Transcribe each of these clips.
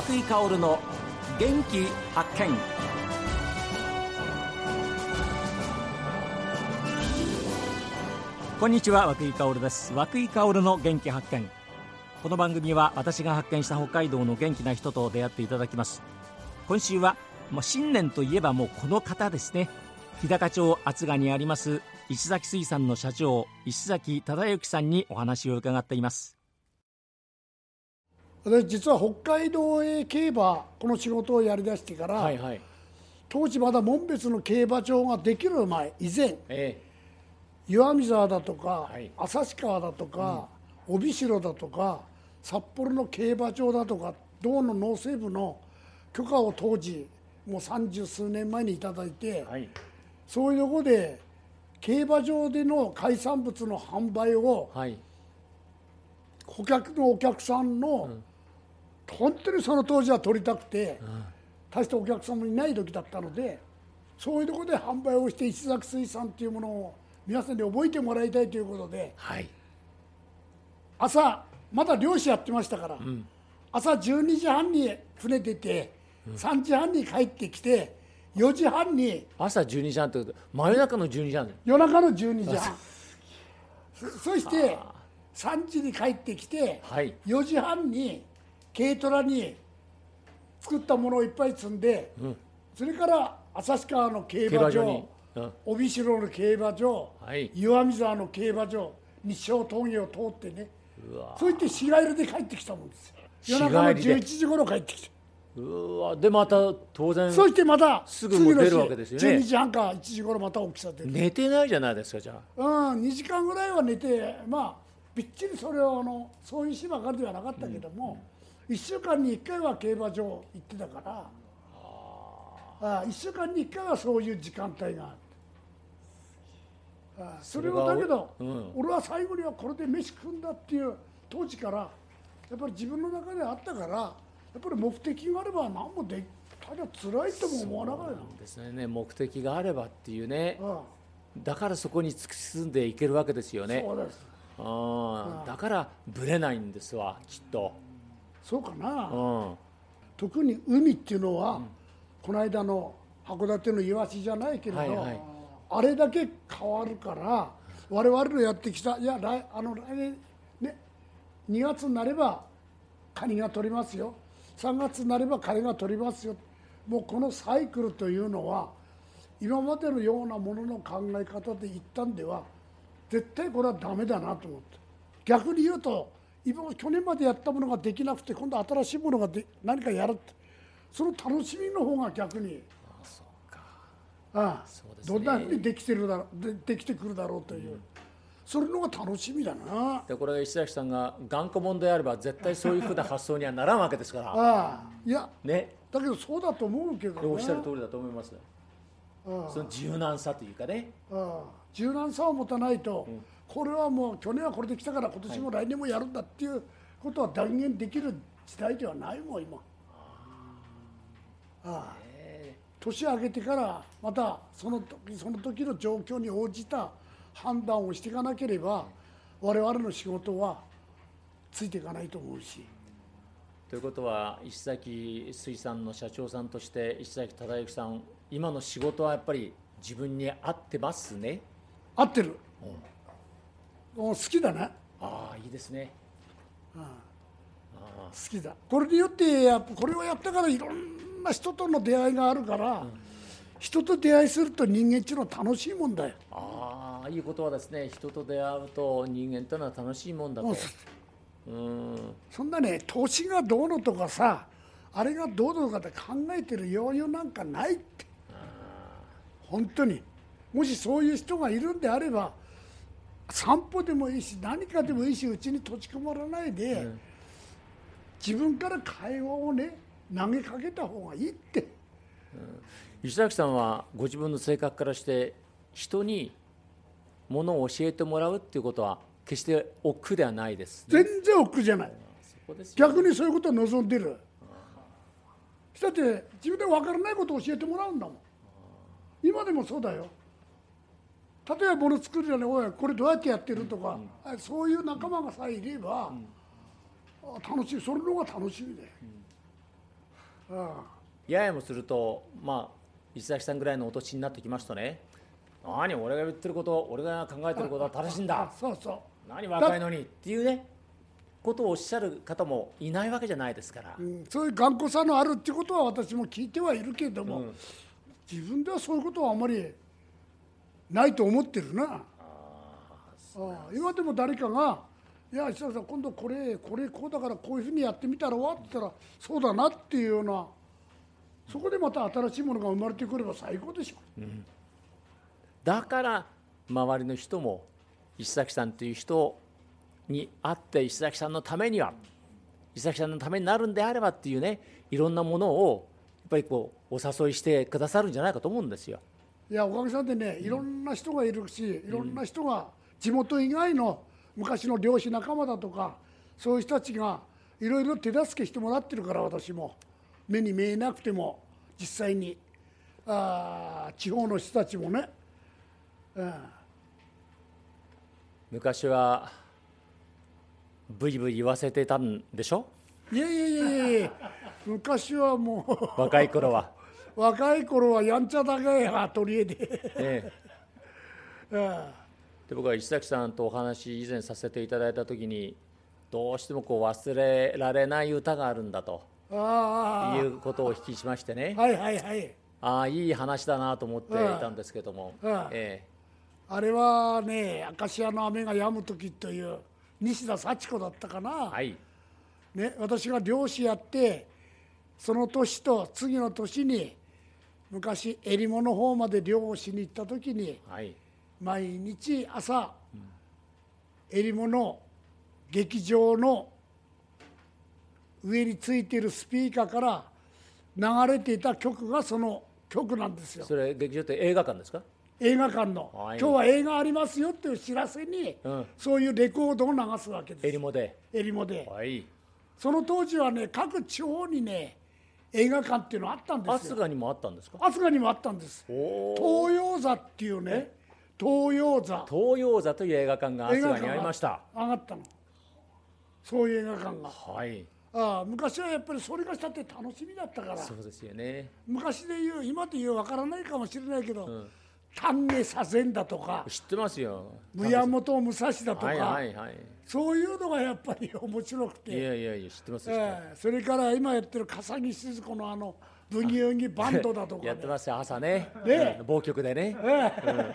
松井香の元気発見。こんにちは和井香です。和井香の元気発見。この番組は私が発見した北海道の元気な人と出会っていただきます。今週はもう新年といえばもうこの方ですね。日高町厚賀にあります石崎水産の社長石崎忠之さんにお話を伺っています。私実は北海道へ競馬この仕事をやりだしてから、はいはい。当時まだ門別の競馬場ができる前以前え岩見沢だとか、はい。旭川だとか、帯広だとか札幌の競馬場だとか道の農政部の許可を当時もう三十数年前にいただいて、えはい。そういうところで競馬場での海産物の販売をはい。顧客のお客さんの、本当にその当時は取りたくて、大してお客さんもいない時だったのでそういうところで販売をして石崎水産っていうものを皆さんに覚えてもらいたいということではい。朝まだ漁師やってましたから、朝12時半に船出て、3時半に帰ってきて4時半に朝12時半ってこと真夜中の12時半。夜中の12時半。そそして3時に帰ってきて、はい。4時半に軽トラに作ったものをいっぱい積んで、それから旭川の競馬場うん。帯広の競馬場、はい。岩見沢の競馬場日照峠を通ってねそういって日帰りで帰ってきたもんですよ。夜中の11時頃帰ってきてうわ。でまた当然そしてまたすぐもう出るわけですよね。12時半か1時頃また起きさせて寝てないじゃないですかじゃあ。うん、2時間ぐらいは寝て、まあ、びっちりそれをあのそういう日ばかりではなかったけども、1週間に1回は競馬場行ってたから、あ1週間に1回はそういう時間帯があって。あそれをだけど、うん。俺は最後にはこれで飯食うんだっていう当時からやっぱり自分の中であったからやっぱり目的があれば何もでただ辛いとも思わなかったですね。目的があればっていうね。の、だからそこに突き進んでいけるわけですようん、ね。そうです。あー。だからぶれないんですわきっとそうかな、うん。特に海っていうのは、この間の函館のイワシじゃないけれど、はいはい。あれだけ変わるから我々のやってきたいや来あの来年ね2月になればカニが取りますよ。3月になればカニが取りますよ。もうこのサイクルというのは今までのようなものの考え方で言ったんでは絶対これはダメだなと思って。逆に言うと今去年までやったものができなくて今度新しいものがで何かやるってその楽しみの方が逆に。ああそうですね。どんなふうにできてるだろうでできてくるだろうという、それのが楽しみだな。でこれが石崎さんが頑固者であれば絶対そういうふうな発想にはならんわけですから。ああいやね。だけどそうだと思うけどね。おっしゃる通りだと思います。ああ。その柔軟さというかね。ああ柔軟さを持たないと、これはもう去年はこれできたから今年も来年もやるんだっていうことは断言できる時代ではないもん今。ああ。年明けてからまたその時その時の状況に応じた判断をしていかなければ我々の仕事はついていかないと思うし。ということは石崎水産の社長さんとして石崎忠之さん今の仕事はやっぱり自分に合ってますね？合ってる、もう好きだな。ああいいですね。好きだ。これによってやっぱこれをやったからいろんな人との出会いがあるから、人と出会いすると人間っていうのは楽しいもんだよ。ああいいことはですね。人と出会うと人間というのは楽しいもんだと。うん。そんなね年がどうのとかさあれがどうのとかって考えてる余裕なんかないって。本当に。もしそういう人がいるんであれば散歩でもいいし何かでもいいしうちに閉じこもらないで、自分から会話をね投げかけた方がいいって。石崎さんはご自分の性格からして人にものを教えてもらうっていうことは決して億劫ではないです、全然億劫じゃない。そこですよ逆にそういうことを望んでる。だって自分で分からないことを教えてもらうんだもん。今でもそうだよ例えばもの作るのにおいこれどうやってやってるとか、あそういう仲間がさえいれば、あ楽しい。それの方が楽しみだよ、あややもするとまあ石崎さんぐらいのお年になってきますとね。何俺が言ってること俺が考えてることは正しいんだ。あそうそう。何若いのにっていうねことをおっしゃる方もいないわけじゃないですから、うん。そういう頑固さのあるっていうことは私も聞いてはいるけれども、うん。自分ではそういうことはあまりないと思ってるな。ああ今でも誰かが「いや石崎さん今度これこれこうだからこういうふうにやってみたらわ」って言ったら「そうだな」っていうようなそこでまた新しいものが生まれてくれば最高でしょ、だから周りの人も石崎さんという人に会って石崎さんのためには石崎さんのためになるんであればっていうねいろんなものをやっぱりこうお誘いしてくださるんじゃないかと思うんですよ。いやおかげさんでねいろんな人がいるし、いろんな人が地元以外の昔の漁師仲間だとかそういう人たちがいろいろ手助けしてもらってるから私も。目に見えなくても実際に。あー地方の人たちもね、うん、昔はブイブイ言わせてたんでしょ？いやいやいやいや昔はも若い頃は。う若い頃はやんちゃだけや取り柄で、ええ。うんで僕は石崎さんとお話以前させていただいた時にどうしてもこう忘れられない歌があるんだとあいうことをお聞きしましてね。あはいはいはい。ああいい話だなと思っていたんですけども、うん。えあれはね「アカシアの雨が止む時」という西田幸子だったかな、えはい。ね、私が漁師やってその年と次の年に昔えりもの方まで漁をしに行った時にはい。毎日朝えりもの劇場の上についているスピーカーから流れていた曲がその曲なんですよ。それ劇場って映画館ですか？映画館の、はい。今日は映画ありますよっていう知らせに、うん。そういうレコードを流すわけです。えりもで。えりもで。はい。その当時はね各地方にね映画館っていうのあったんですよ。にもあったんですか？飛鳥にもあったんです。東洋座っていうね東洋座。東洋座という映画館が飛鳥にありました。上がったの。そういう映画館が。はい。ああ昔はやっぱりそれがしたって楽しみだったから。そうですよね。昔で言う今で言うわからないかもしれないけど、丹下左遷だとか知ってますよ。宮本武蔵だとか、はいはいはい。そういうのがやっぱり面白くて、いやいやいや知ってますええそれから今やってる笠木静子のあのブギウギバンドだとか、ね。やってますよ朝ね。ね。うん某局でね。ええ。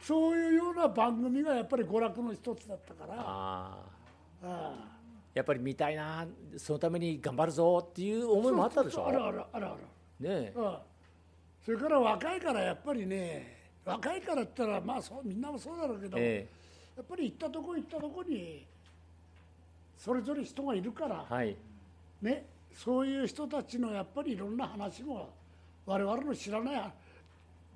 そういうような番組がやっぱり娯楽の一つだったから、ああ。あやっぱり見たいなそのために頑張るぞっていう思いもあったでしょ。あるあるあるある、ねえ。うん、それから若いからやっぱりね若いからって言ったらまあそうみんなもそうだろうけど、えやっぱり行ったとこ行ったとこにそれぞれ人がいるから、えはい。ね、そういう人たちのやっぱりいろんな話も我々の知らない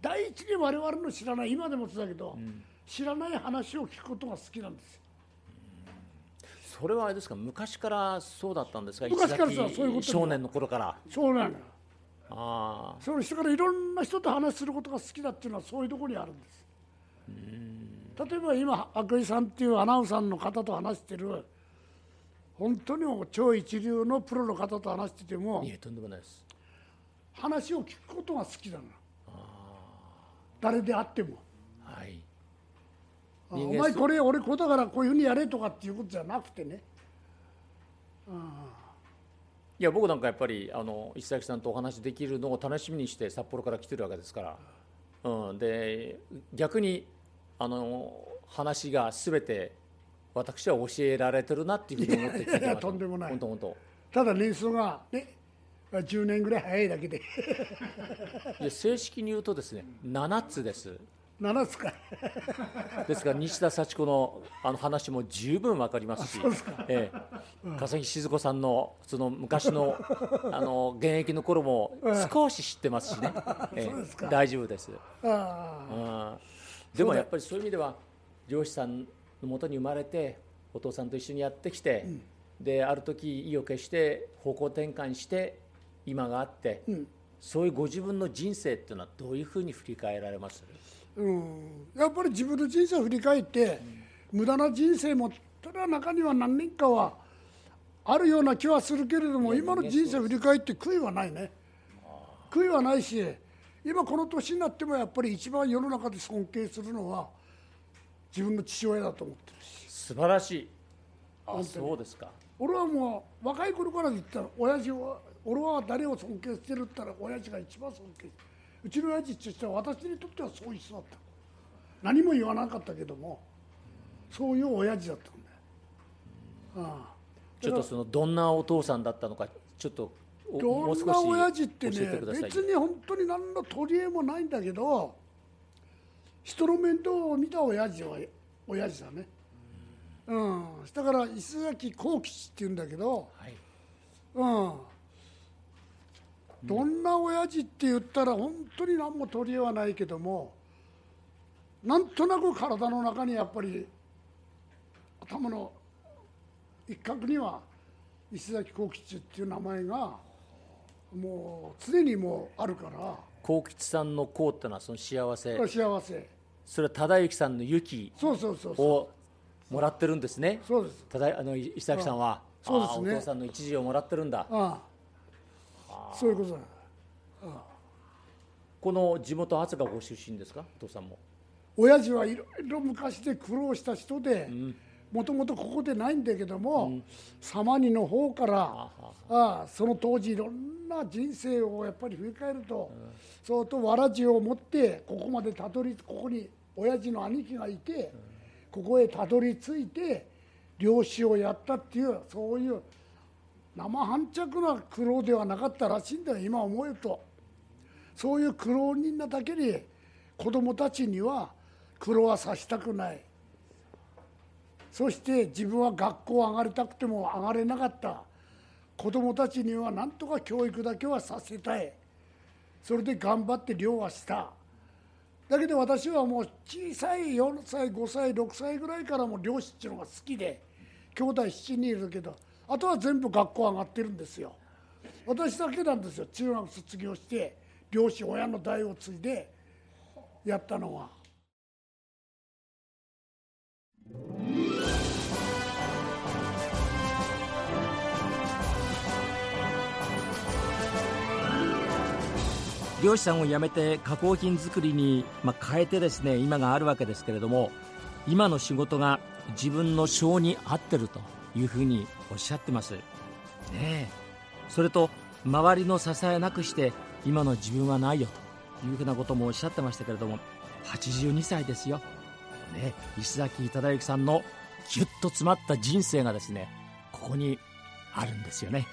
第一に我々の知らない今でもそうだけど、知らない話を聞くことが好きなんですよ。それはあれですか昔からそうだったんですか？昔からそういうこと少年の頃から。そうなのよああその人からいろんな人と話することが好きだっていうのはそういうところにあるんです。例えば今赤井さんっていうアナウンサーの方と話してる本当に超一流のプロの方と話しててもいえとんでもないです。話を聞くことが好きなの。誰であっても。はい。お前これ俺こうだからこういうふうにやれとかっていうことじゃなくてねいや僕なんかやっぱりあの石崎さんとお話できるのを楽しみにして札幌から来てるわけですから、うん、で逆にあの話が全て私は教えられてるなっていうふうに思って聞いてまいやいやすとんでもない。本当本当ただ年数がね10年ぐらい早いだけで。いや正式に言うとですね7つです7つか。ですから西田幸子のあの話も十分わかりますし、ええ、笠木静子さんのその昔の あの現役の頃も少し知ってますしね、ええ。大丈夫です。あうん。でもやっぱりそういう意味では漁師さんのもとに生まれてお父さんと一緒にやってきて、である時意を決して方向転換して今があって、そういうご自分の人生っていうのはどういうふうに振り返られます？あうん。やっぱり自分の人生を振り返って、無駄な人生もそれは中には何年かはあるような気はするけれども今の人生振り返って悔いはないね。悔いはないし今この年になってもやっぱり一番世の中で尊敬するのは自分の父親だと思ってるし。素晴らしい。あそうですか。俺はもう若い頃から言ったら親父は俺は誰を尊敬してるって言ったら親父が一番尊敬してるうちの親父としては私にとってはそういう人だった。何も言わなかったけどもそういう親父だったんだよ、ああ。ちょっとそのどんなお父さんだったのかちょっとどんな親父ってね別に本当に何の取り柄もないんだけど人の面倒を見た親父は親父だね。うん。だから石崎幸吉っていうんだけどはい。うんどんな親父って言ったら本当に何も取り柄はないけどもなんとなく体の中にやっぱり頭の一角には石崎幸吉っていう名前がもう常にもうあるから。幸吉さんの幸ってのはその幸せ。幸せ。それは忠之さんの雪そうそうそうそう。をもらってるんですね。そうです。ただあの石崎さんは。そうですね。お父さんの一時をもらってるんだ。ああそういうことだ。この地元厚賀ご出身ですか？お父さんも。親父はいろいろ昔で苦労した人でもともとここでないんだけども、様にの方からああその当時いろんな人生をやっぱり振り返ると、相当わらじを持ってここまでたどりここに親父の兄貴がいて、ここへたどり着いて漁師をやったっていうそういう生半着な苦労ではなかったらしいんだよ今思うと。そういう苦労人なだけに子供たちには苦労はさせたくない。そして自分は学校上がりたくても上がれなかった。子供たちには何とか教育だけはさせたい。それで頑張って漁はした。だけど私はもう小さい4歳5歳6歳ぐらいからも漁師っていうのが好きで兄弟7人いるけどあとは全部学校上がってるんですよ。私だけなんですよ。中学卒業して漁師親の代を継いでやったのは。漁師さんを辞めて加工品作りに、まあ、変えてですね今があるわけですけれども今の仕事が自分の性に合ってると。いうふうにおっしゃってます。ねえ。それと周りの支えなくして今の自分はないよというふうなこともおっしゃってましたけれども82歳ですよ、ね、石崎忠之さんのぎゅっと詰まった人生がですねここにあるんですよね。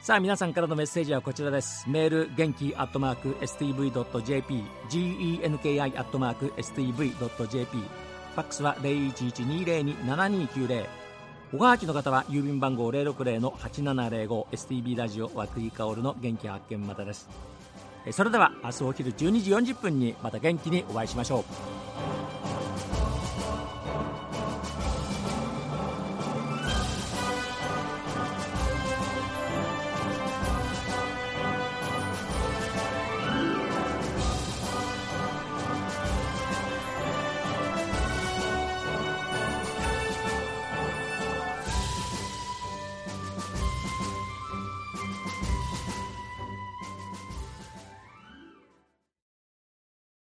さあ皆さんからのメッセージはこちらです。メール元気アットマーク STV.jp genki アットマーク STV.jp ファックスは0112027290おはがきの方は郵便番号060-8705 STB ラジオ和久井薫の元気発見またです。それでは明日お昼12時40分にまた元気にお会いしましょう。